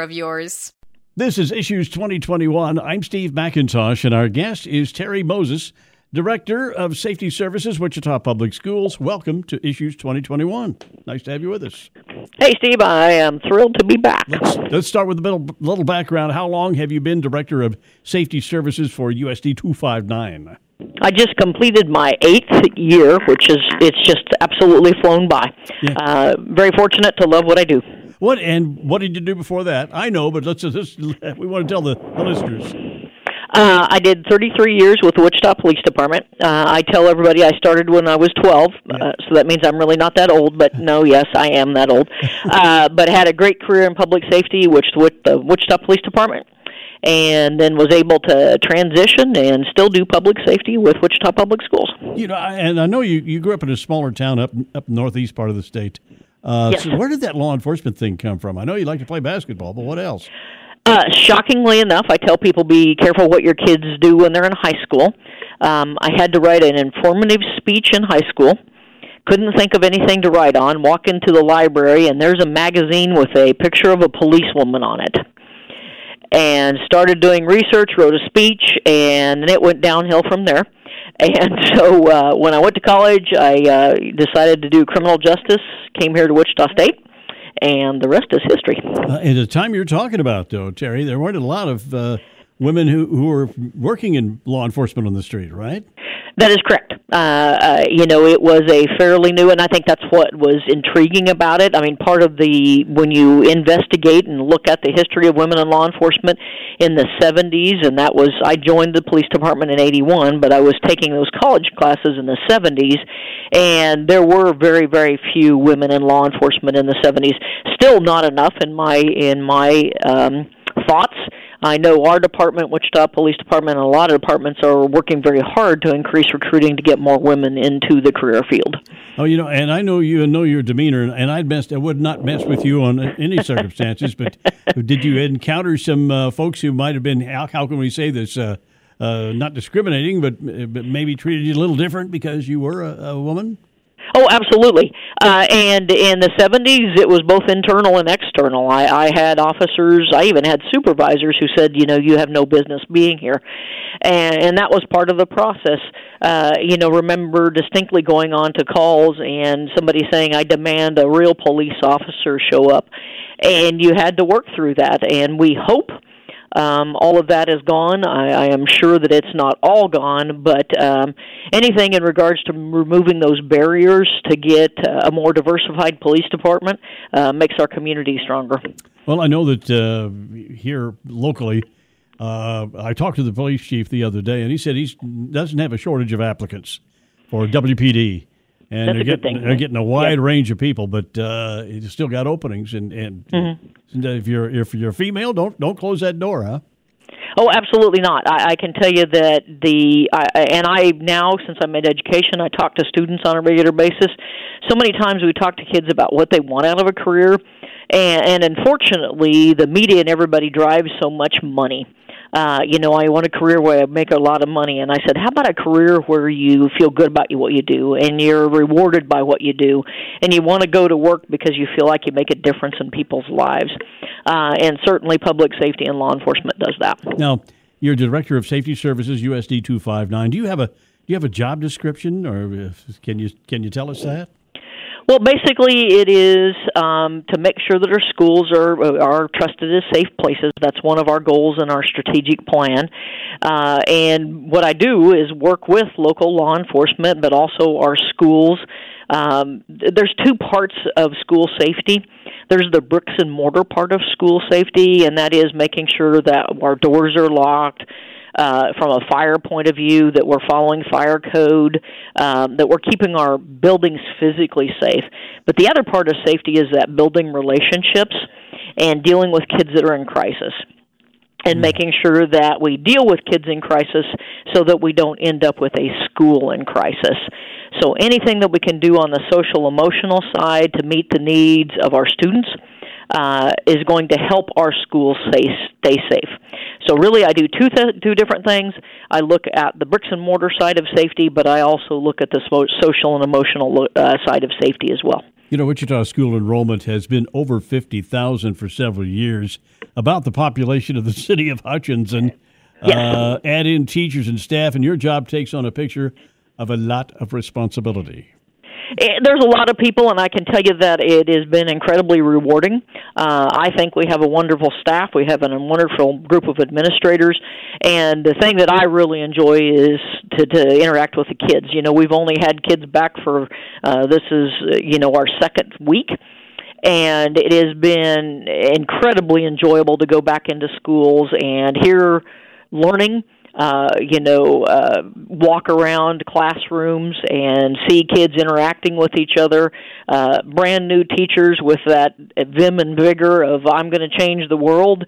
of yours. This is Issues 2021. I'm Steve McIntosh, and our guest is Terri Moses, Director of Safety Services, Wichita Public Schools. Welcome to Issues 2021. Nice to have you with us. Hey, Steve, I am thrilled to be back. Let's, let's start with a little, little background. How long have you been Director of Safety Services for USD 259? I just completed my eighth year, which is it's just absolutely flown by. Yeah. Uh, very fortunate to love what I do. What and what did you do before that? I know, but let's just we want to tell the, the listeners. Uh, I did 33 years with the Wichita Police Department. Uh, I tell everybody I started when I was 12, uh, so that means I'm really not that old. But no, yes, I am that old. uh, but had a great career in public safety, which with the Wichita Police Department, and then was able to transition and still do public safety with Wichita Public Schools. You know, I- and I know you, you grew up in a smaller town up up northeast part of the state. Uh, Yes. So where did that law enforcement thing come from? I know you like to play basketball, but what else? Uh, shockingly enough, I tell people be careful what your kids do when they're in high school. Um, I had to write an informative speech in high school. Couldn't think of anything to write on. Walk into the library, and there's a magazine with a picture of a policewoman on it. And started doing research, wrote a speech, and it went downhill from there. And so uh, when I went to college, I uh, decided to do criminal justice, came here to Wichita State, and the rest is history. Uh, at the time you're talking about, though, Terri, there weren't a lot of uh, women who, who were working in law enforcement on the street, right? That is correct. Uh, uh, you know, it was a fairly new, and I think that's what was intriguing about it. I mean, part of the when you investigate and look at the history of women in law enforcement in the 70s, and that was I joined the police department in 81, but I was taking those college classes in the 70s, and there were very, very few women in law enforcement in the 70s. Still not enough in my in my um, thoughts. I know our department, Wichita Police Department, and a lot of departments are working very hard to increase recruiting to get more women into the career field. Oh, you know, and I know you and know your demeanor, and I'd mess, I would not mess with you on any circumstances. but did you encounter some uh, folks who might have been how, how can we say this? Uh, uh, not discriminating, but, but maybe treated you a little different because you were a, a woman. Oh, absolutely. Uh, and in the 70s, it was both internal and external. I, I had officers, I even had supervisors who said, you know, you have no business being here. And, and that was part of the process. Uh, you know, remember distinctly going on to calls and somebody saying, I demand a real police officer show up. And you had to work through that. And we hope um, all of that is gone. I, I am sure that it's not all gone, but um, anything in regards to removing those barriers to get uh, a more diversified police department uh, makes our community stronger. Well, I know that uh, here locally, uh, I talked to the police chief the other day, and he said he doesn't have a shortage of applicants for WPD. And That's they're getting, thing. they're getting a wide range of people, but uh, it's still got openings. And, and Mm-hmm. if you're if you're female, don't don't close that door, huh? Oh, absolutely not. I, I can tell you that the I, I- and I now since I'm in education, I talk to students on a regular basis. So many times we talk to kids about what they want out of a career, and, and unfortunately, the media and everybody drives so much money. Uh, you know, I want a career where I make a lot of money, and I said, how about a career where you feel good about what you do, and you're rewarded by what you do, and you want to go to work because you feel like you make a difference in people's lives. Uh, and certainly, public safety and law enforcement does that. Now, you're director of safety services, USD two five nine. Do you have a do you have a job description, or can you can you tell us that? Well, basically, it is um, to make sure that our schools are are trusted as safe places. That's one of our goals in our strategic plan. Uh, and what I do is work with local law enforcement, but also our schools. Um, there's two parts of school safety. There's the bricks and mortar part of school safety, and that is making sure that our doors are locked, uh, from a fire point of view, that we're following fire code, um, that we're keeping our buildings physically safe. But the other part of safety is that building relationships and dealing with kids that are in crisis and mm. making sure that we deal with kids in crisis so that we don't end up with a school in crisis. So anything that we can do on the social emotional side to meet the needs of our students uh, is going to help our schools stay, stay safe. So really, I do two th- two different things. I look at the bricks and mortar side of safety, but I also look at the social and emotional uh, side of safety as well. You know, Wichita school enrollment has been over 50,000 for several years, about the population of the city of Hutchinson. Yes. Uh, add in teachers and staff, and your job takes on a picture of a lot of responsibility. Eh, there's a lot of people, and I can tell you that it has been incredibly rewarding. Uh, I think we have a wonderful staff. We have a wonderful group of administrators, and the thing that I really enjoy is to, to interact with the kids. You know, we've only had kids back for uh, this is you know our second week and it has been incredibly enjoyable to go back into schools and hear learning uh, you know, uh, walk around classrooms and see kids interacting with each other. Uh, brand new teachers with that vim and vigor of "I'm going to change the world."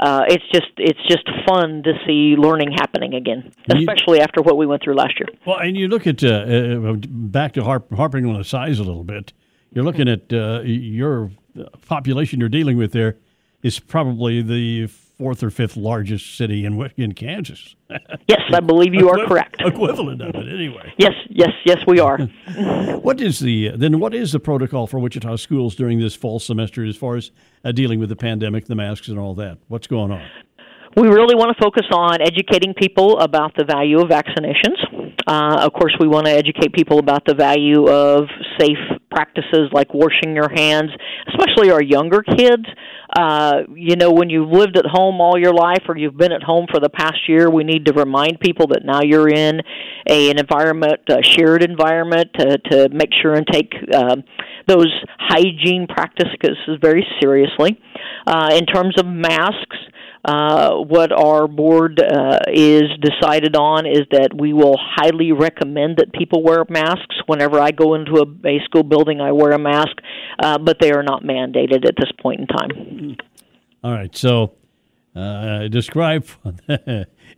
Uh, it's just it's just fun to see learning happening again, especially you, after what we went through last year. Well, and you look at uh, uh, back to harp, harping on the size a little bit. You're looking at uh, your population you're dealing with there is probably the fourth or fifth largest city in in Kansas. yes, I believe you are correct. Equivalent of it, anyway. Yes, yes, yes, we are. what is the then? What is the protocol for Wichita schools during this fall semester as far as uh, dealing with the pandemic, the masks, and all that? What's going on? We really want to focus on educating people about the value of vaccinations. Uh, of course, we want to educate people about the value of safe practices like washing your hands, especially our younger kids. Uh, you know, when you've lived at home all your life or you've been at home for the past year, we need to remind people that now you're in a, an environment, a shared environment, to, to make sure and take uh, those hygiene practices very seriously. Uh, in terms of masks, uh, what our board uh, is decided on is that we will highly recommend that people wear masks. Whenever I go into a, a school building, I wear a mask, uh, but they are not mandated at this point in time. All right. So, uh, describe,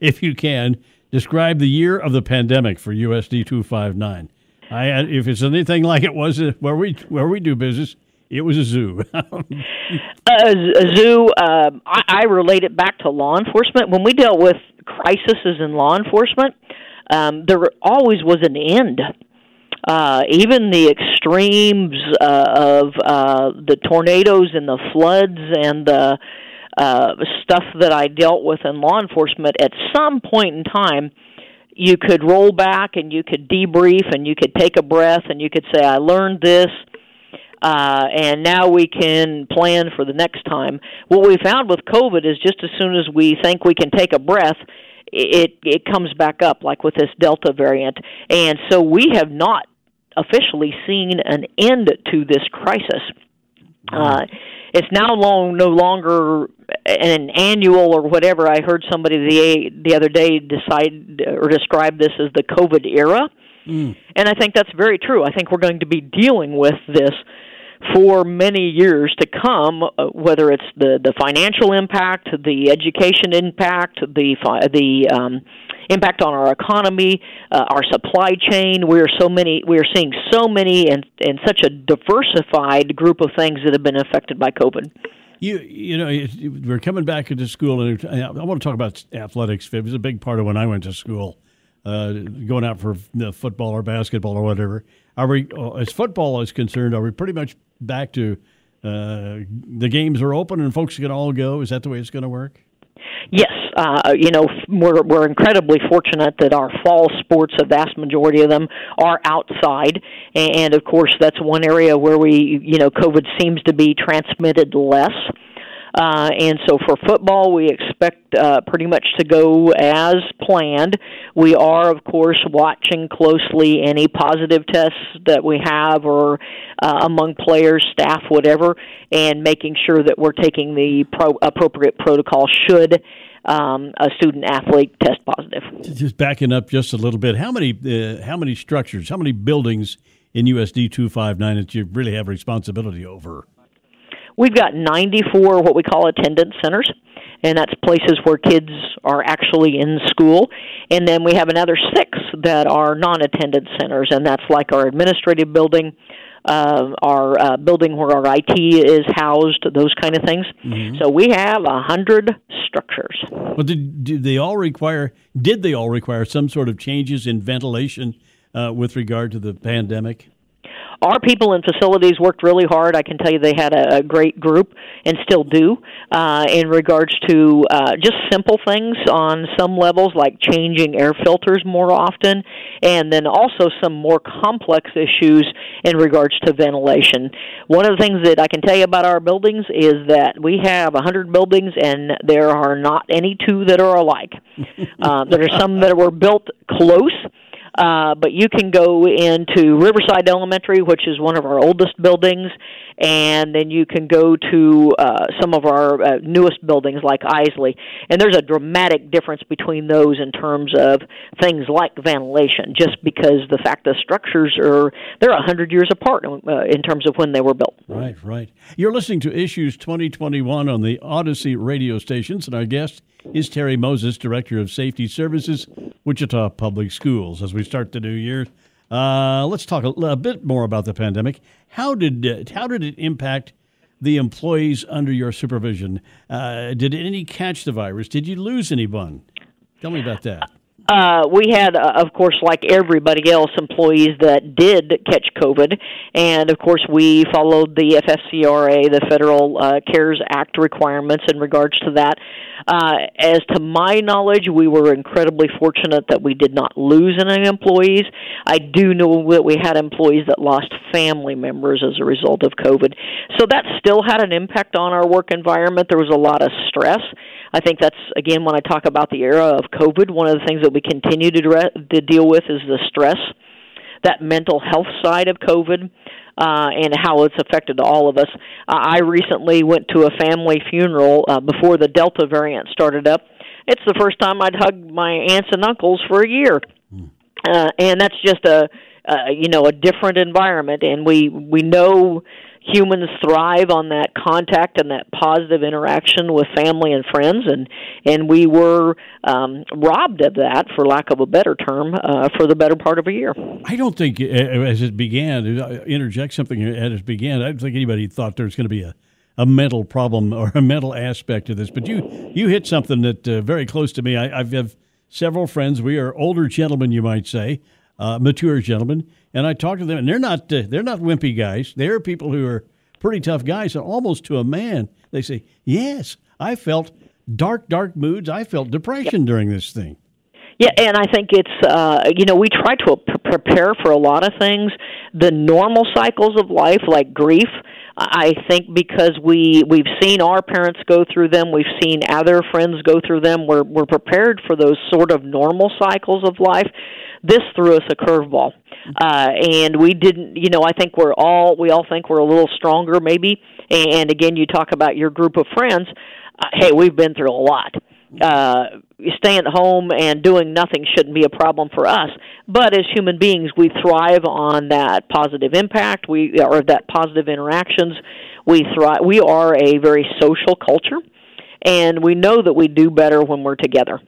if you can, describe the year of the pandemic for USD two five nine. I, if it's anything like it was uh, where we where we do business, it was a zoo. a, zoo. Um, I, I relate it back to law enforcement. When we dealt with crises in law enforcement, um, there always was an end. Uh, even the extremes uh, of uh, the tornadoes and the floods and the uh, stuff that I dealt with in law enforcement, at some point in time, you could roll back and you could debrief and you could take a breath and you could say, I learned this uh, and now we can plan for the next time. What we found with COVID is just as soon as we think we can take a breath, it it comes back up, like with this Delta variant, and so we have not officially seen an end to this crisis. Uh, it's now long no longer an annual or whatever. I heard somebody the the other day decide or describe this as the COVID era, mm. and I think that's very true. I think we're going to be dealing with this for many years to come, uh, whether it's the the financial impact, the education impact, the the um, impact on our economy, uh, our supply chain. We are so many. We are seeing so many and and such a diversified group of things that have been affected by COVID. You you know we're coming back into school, and I want to talk about athletics. It was a big part of when I went to school, uh, going out for football or basketball or whatever. Are we, uh, as football is concerned, are we pretty much back to uh, the games are open and folks can all go? Is that the way it's going to work? Yes, uh, you know we're we're incredibly fortunate that our fall sports, a vast majority of them, are outside, and of course that's one area where we you know COVID seems to be transmitted less. Uh, and so for football, we expect uh, pretty much to go as planned. We are, of course, watching closely any positive tests that we have or uh, among players, staff, whatever, and making sure that we're taking the pro- appropriate protocol should um, a student athlete test positive. Just backing up just a little bit, how many uh, how many structures, how many buildings in USD two five nine that you really have responsibility over? We've got 94 what we call attendance centers, and that's places where kids are actually in school. And then we have another six that are non attendance centers, and that's like our administrative building, uh, our uh, building where our IT is housed, those kind of things. Mm-hmm. So we have a hundred structures. Well, did, did they all require? Did they all require some sort of changes in ventilation uh, with regard to the pandemic? Our people in facilities worked really hard. I can tell you they had a, a great group and still do uh, in regards to uh, just simple things on some levels, like changing air filters more often, and then also some more complex issues in regards to ventilation. One of the things that I can tell you about our buildings is that we have 100 buildings, and there are not any two that are alike. uh, there are some that were built close uh, but you can go into Riverside Elementary, which is one of our oldest buildings, and then you can go to uh, some of our uh, newest buildings like Isely. And there's a dramatic difference between those in terms of things like ventilation, just because the fact the structures are they're a hundred years apart uh, in terms of when they were built. Right, right. You're listening to Issues 2021 on the Odyssey radio stations, and our guest is Terri Moses, Director of Safety Services, Wichita Public Schools. As we start the new year, uh, let's talk a, a, bit more about the pandemic. How did uh, how did it impact the employees under your supervision? Uh, did any catch the virus? Did you lose anyone? Tell me about that. Uh, we had, uh, of course, like everybody else, employees that did catch COVID, and of course, we followed the FFCRA, the Federal uh, CARES Act requirements in regards to that. Uh, as to my knowledge, we were incredibly fortunate that we did not lose any employees. I do know that we had employees that lost family members as a result of COVID, so that still had an impact on our work environment. There was a lot of stress. I think that's again when I talk about the era of COVID, one of the things that we continue to, to deal with is the stress, that mental health side of COVID. Uh, and how it's affected all of us. Uh, I recently went to a family funeral uh, before the Delta variant started up. It's the first time I'd hugged my aunts and uncles for a year, hmm. uh, and that's just a uh, you know a different environment. And we we know humans thrive on that contact and that positive interaction with family and friends and and we were um, robbed of that for lack of a better term uh, for the better part of a year. I don't think as it began uh, interject something as it began i don't think anybody thought there was going to be a a mental problem or a mental aspect to this but you you hit something that uh, very close to me. I, i've several friends. We are older gentlemen you might say uh, mature gentlemen, and I talk to them, and they're not uh, they're not wimpy guys. They're people who are pretty tough guys, and almost to a man, they say, "Yes, I felt dark, dark moods. I felt depression yep. during this thing." Yeah, and I think it's uh, you know we try to prepare for a lot of things. The normal cycles of life, like grief, I think because we we've seen our parents go through them, we've seen other friends go through them. We're we're prepared for those sort of normal cycles of life this threw us a curveball uh and we didn't you know i think we're all we all think we're a little stronger maybe. And again you talk about your group of friends. Uh, hey we've been through a lot. Uh staying at home and doing nothing shouldn't be a problem for us. But as human beings we thrive on that positive impact. We or that positive interactions. We thrive we are a very social culture. And we know that we do better when we're together.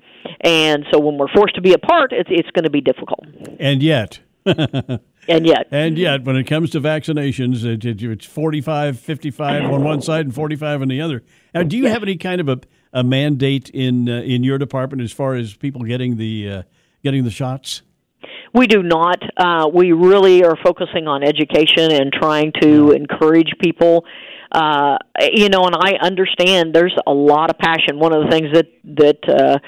And so when we're forced to be apart, it's it's going to be difficult. And yet. And yet. And yet, when it comes to vaccinations, it's 45, 55 on one side and 45 on the other. Now, do you yes. have any kind of a, a mandate in uh, in your department as far as people getting the uh, getting the shots? We do not. Uh, we really are focusing on education and trying to encourage people. Uh, you know, and I understand there's a lot of passion. One of the things that that uh,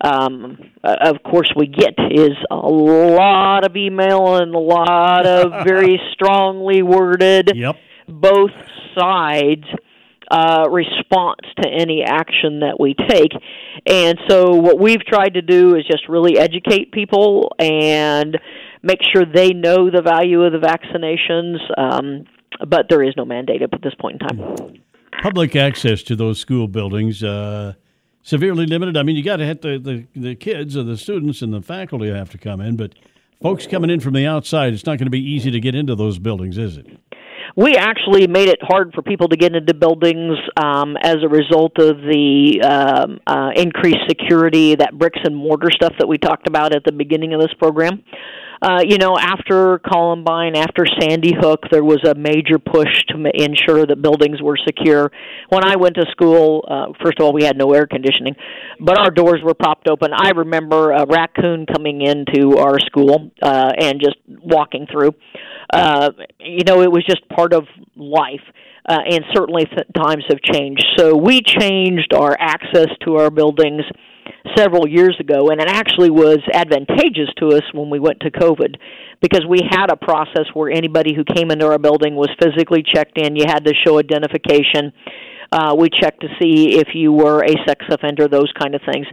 um, of course we get is a lot of email and a lot of very strongly worded Yep. both sides uh, response to any action that we take. And so, what we've tried to do is just really educate people and make sure they know the value of the vaccinations. Um, but there is no mandate at this point in time. Public access to those school buildings uh, severely limited. I mean, you got to have the, the the kids or the students and the faculty have to come in, but folks coming in from the outside, it's not going to be easy to get into those buildings, is it? we actually made it hard for people to get into buildings um, as a result of the um, uh, increased security, that bricks and mortar stuff that we talked about at the beginning of this program. Uh, you know, after Columbine, after Sandy Hook, there was a major push to ensure that buildings were secure. When I went to school, uh, first of all, we had no air conditioning, but our doors were propped open. I remember a raccoon coming into our school uh, and just walking through. Uh, you know, it was just part of life. Uh, and certainly th- times have changed. So we changed our access to our buildings several years ago, and it actually was advantageous to us when we went to COVID because we had a process where anybody who came into our building was physically checked in. You had to show identification. Uh, we checked to see if you were a sex offender, those kind of things.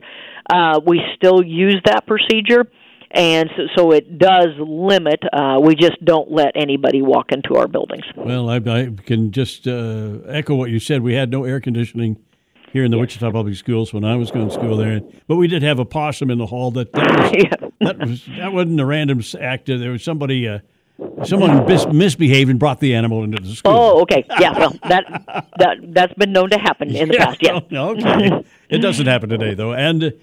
Uh, we still use that procedure, and so, so it does limit. Uh, we just don't let anybody walk into our buildings. Well, I, I can just uh, echo what you said. We had no air conditioning here in the Wichita Public Schools when I was going to school there, but we did have a possum in the hall. That that was, Yeah. that, was that wasn't a random act. There was somebody. Uh, Someone mis- misbehaved and brought the animal into the school. Oh, okay. Yeah, well, that that that's been known to happen in the Yeah, past. Yeah. no, okay. it doesn't happen today, though. And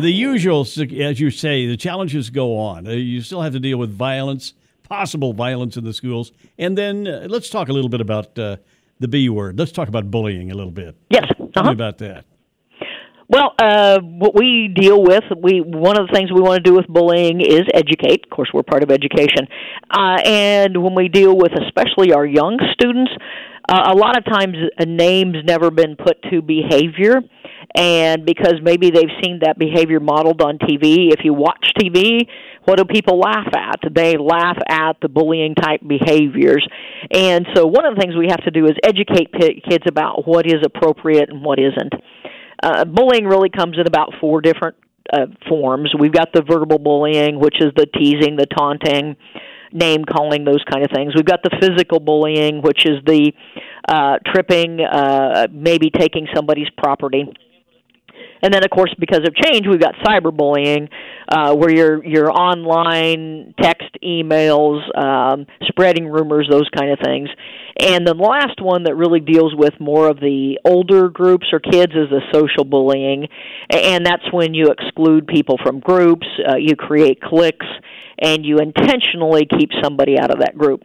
the usual, as you say, the challenges go on. Uh, you still have to deal with violence, possible violence in the schools. And then uh, let's talk a little bit about uh, the B word. Let's talk about bullying a little bit. Yes. Tell me Uh-huh. about that. Well, uh, what we deal with, we one of the things we want to do with bullying is educate. Of course, we're part of education, uh, and when we deal with especially our young students, uh, a lot of times a name's never been put to behavior, and because maybe they've seen that behavior modeled on TV. If you watch TV, what do people laugh at? They laugh at the bullying type behaviors, and so one of the things we have to do is educate p- kids about what is appropriate and what isn't uh, bullying really comes in about four different uh, forms. We've got the verbal bullying, which is the teasing, the taunting, name calling, those kind of things. We've got the physical bullying, which is the uh, tripping, uh, maybe taking somebody's property. And then, of course, because of change, we've got cyberbullying, uh, where you're you're online, text, emails, um, spreading rumors, those kind of things. And the last one that really deals with more of the older groups or kids is the social bullying, and that's when you exclude people from groups, uh, you create cliques, and you intentionally keep somebody out of that group.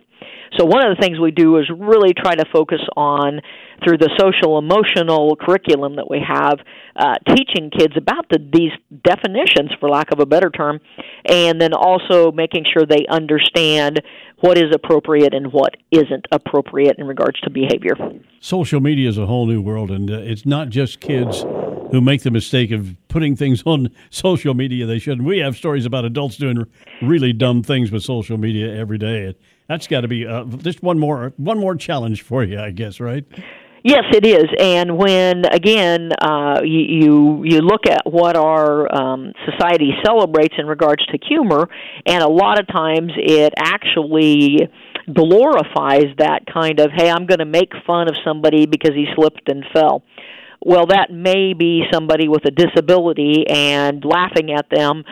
So one of the things we do is really try to focus on through the social emotional curriculum that we have, uh, teaching kids about the, these definitions, for lack of a better term, and then also making sure they understand what is appropriate and what isn't appropriate in regards to behavior. Social media is a whole new world, and uh, it's not just kids who make the mistake of putting things on social media they shouldn't. We have stories about adults doing really dumb things with social media every day. That's got to be uh, just one more one more challenge for you, I guess, right? Yes, it is. And when again uh, you, you look at what our um, society celebrates in regards to humor, and a lot of times it actually glorifies that kind of hey, I'm going to make fun of somebody because he slipped and fell. Well, that may be somebody with a disability, and laughing at them,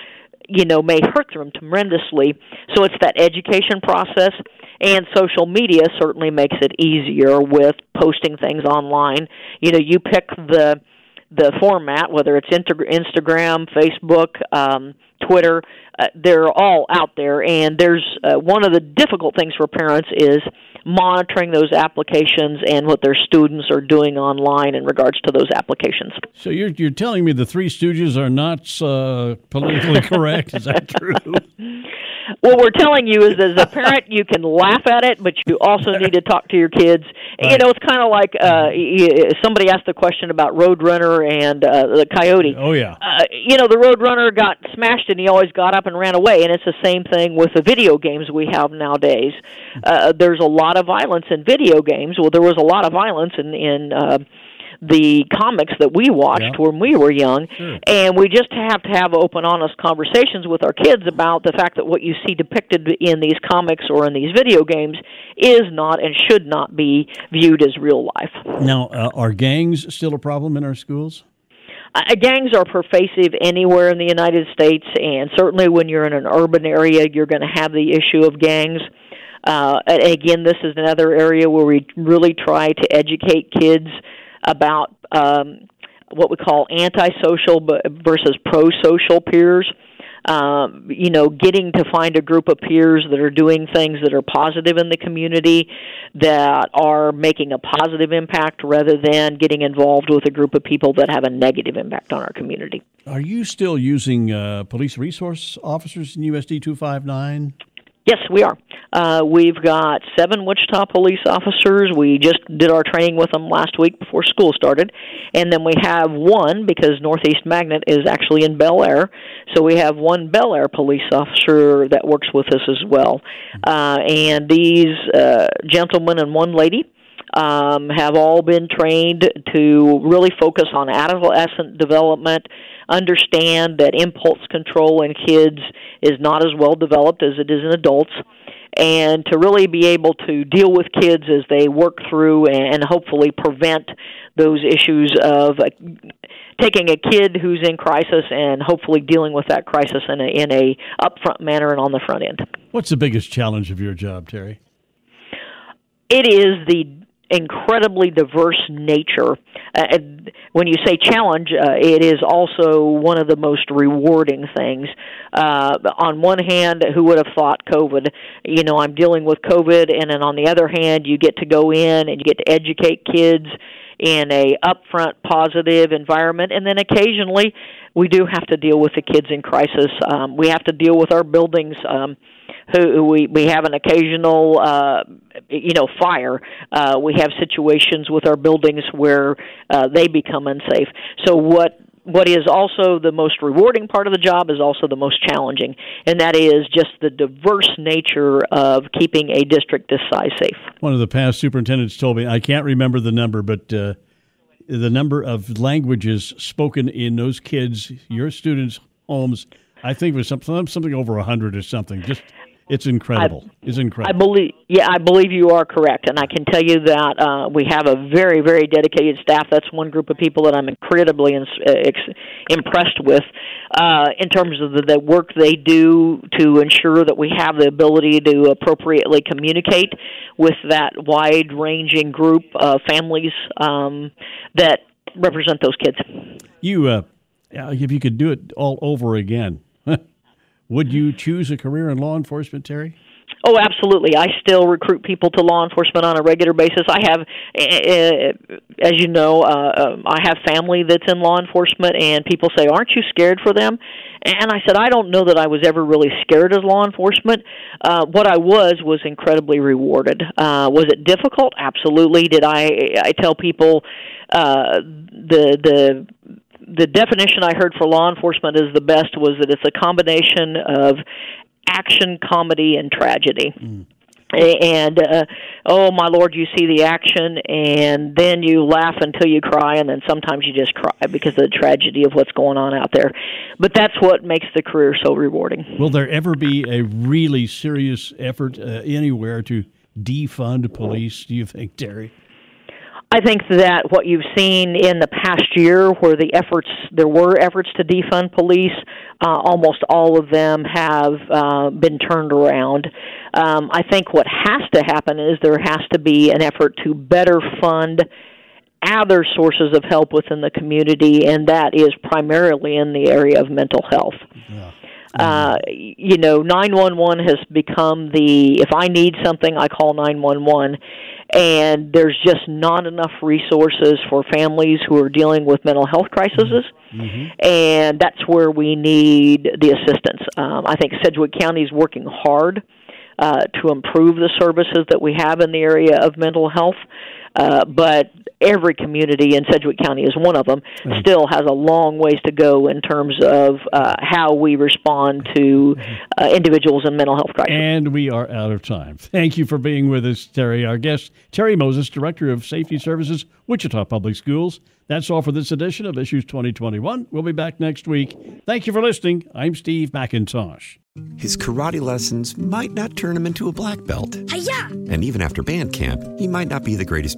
you know, may hurt them tremendously. So it's that education process and social media certainly makes it easier with posting things online. You know, you pick the the format, whether it's Instagram, Facebook, um, Twitter, uh, they're all out there. And there's uh, one of the difficult things for parents is monitoring those applications and what their students are doing online in regards to those applications. So you're you're telling me the Three Stooges are not uh, politically correct? Is that true? what we're telling you is, as a parent, you can laugh at it, but you also need to talk to your kids. Right. You know, it's kind of like uh, somebody asked the question about Roadrunner and uh, the Coyote. Oh yeah. Uh, you know, the Roadrunner got smashed, and he always got up and ran away. And it's the same thing with the video games we have nowadays. Uh, there's a lot of violence in video games. Well, there was a lot of violence in in uh, the comics that we watched yeah. when we were young sure. and we just have to have open honest conversations with our kids about the fact that what you see depicted in these comics or in these video games is not and should not be viewed as real life now uh, are gangs still a problem in our schools uh, gangs are pervasive anywhere in the United States, and certainly when you're in an urban area, you're going to have the issue of gangs. Uh, again, this is another area where we really try to educate kids about um, what we call antisocial versus pro-social peers. Um, you know, getting to find a group of peers that are doing things that are positive in the community, that are making a positive impact, rather than getting involved with a group of people that have a negative impact on our community. Are you still using uh, police resource officers in USD two five nine? Yes, we are. Uh, we've got seven Wichita police officers. We just did our training with them last week before school started. And then we have one, because Northeast Magnet is actually in Bel Aire, so we have one Bel Aire police officer that works with us as well. Uh, and these uh, gentlemen and one lady um, have all been trained to really focus on adolescent development, understand that impulse control in kids is not as well developed as it is in adults and to really be able to deal with kids as they work through and hopefully prevent those issues of taking a kid who's in crisis and hopefully dealing with that crisis in a in a upfront manner and on the front end. What's the biggest challenge of your job, Terri? It is the incredibly diverse nature. Uh, when you say challenge, uh, it is also one of the most rewarding things. Uh, on one hand, who would have thought COVID? You know, I'm dealing with COVID, and then on the other hand, you get to go in and you get to educate kids in a upfront positive environment and then occasionally we do have to deal with the kids in crisis um, we have to deal with our buildings um, who we we have an occasional uh, you know fire. Uh, we have situations with our buildings where uh, they become unsafe. So what what is also the most rewarding part of the job is also the most challenging, and that is just the diverse nature of keeping a district this size safe. One of the past superintendents told me, I can't remember the number, but uh, the number of languages spoken in those kids, your students' homes, I think was something something over a hundred or something. Just it's incredible. I, it's incredible. I believe, yeah, I believe you are correct, and I can tell you that uh, we have a very, very dedicated staff. That's one group of people that I'm incredibly in, uh, ex, impressed with uh, in terms of the, the work they do to ensure that we have the ability to appropriately communicate with that wide-ranging group of families um, that represent those kids. You, uh, if you could do it all over again. Would you choose a career in law enforcement, Terri? Oh, absolutely. I still recruit people to law enforcement on a regular basis. I have, uh, as you know, uh, I have family that's in law enforcement, and people say, "Aren't you scared for them?" And I said, "I don't know that I was ever really scared of law enforcement. Uh, what I was was incredibly rewarded. Uh, was it difficult? Absolutely. Did I? I tell people uh, the the the definition I heard for law enforcement is the best was that it's a combination of action, comedy, and tragedy. Mm. And uh, oh my lord, you see the action, and then you laugh until you cry, and then sometimes you just cry because of the tragedy of what's going on out there. But that's what makes the career so rewarding. Will there ever be a really serious effort uh, anywhere to defund police? Do you think, Terri? I think that what you've seen in the past year, where the efforts there were efforts to defund police, uh, almost all of them have uh, been turned around. Um, I think what has to happen is there has to be an effort to better fund other sources of help within the community, and that is primarily in the area of mental health. Yeah. Uh, you know, 911 has become the if I need something, I call 911 and there's just not enough resources for families who are dealing with mental health crises. Mm-hmm. And that's where we need the assistance. Um, I think Sedgwick County is working hard uh, to improve the services that we have in the area of mental health. Uh, but every community, in Sedgwick County is one of them, mm-hmm. still has a long ways to go in terms of uh, how we respond to uh, individuals in mental health crisis. And we are out of time. Thank you for being with us, Terri. Our guest, Terri Moses, Director of Safety Services, Wichita Public Schools. That's all for this edition of Issues 2021. We'll be back next week. Thank you for listening. I'm Steve McIntosh. His karate lessons might not turn him into a black belt. Hi-ya! And even after band camp, he might not be the greatest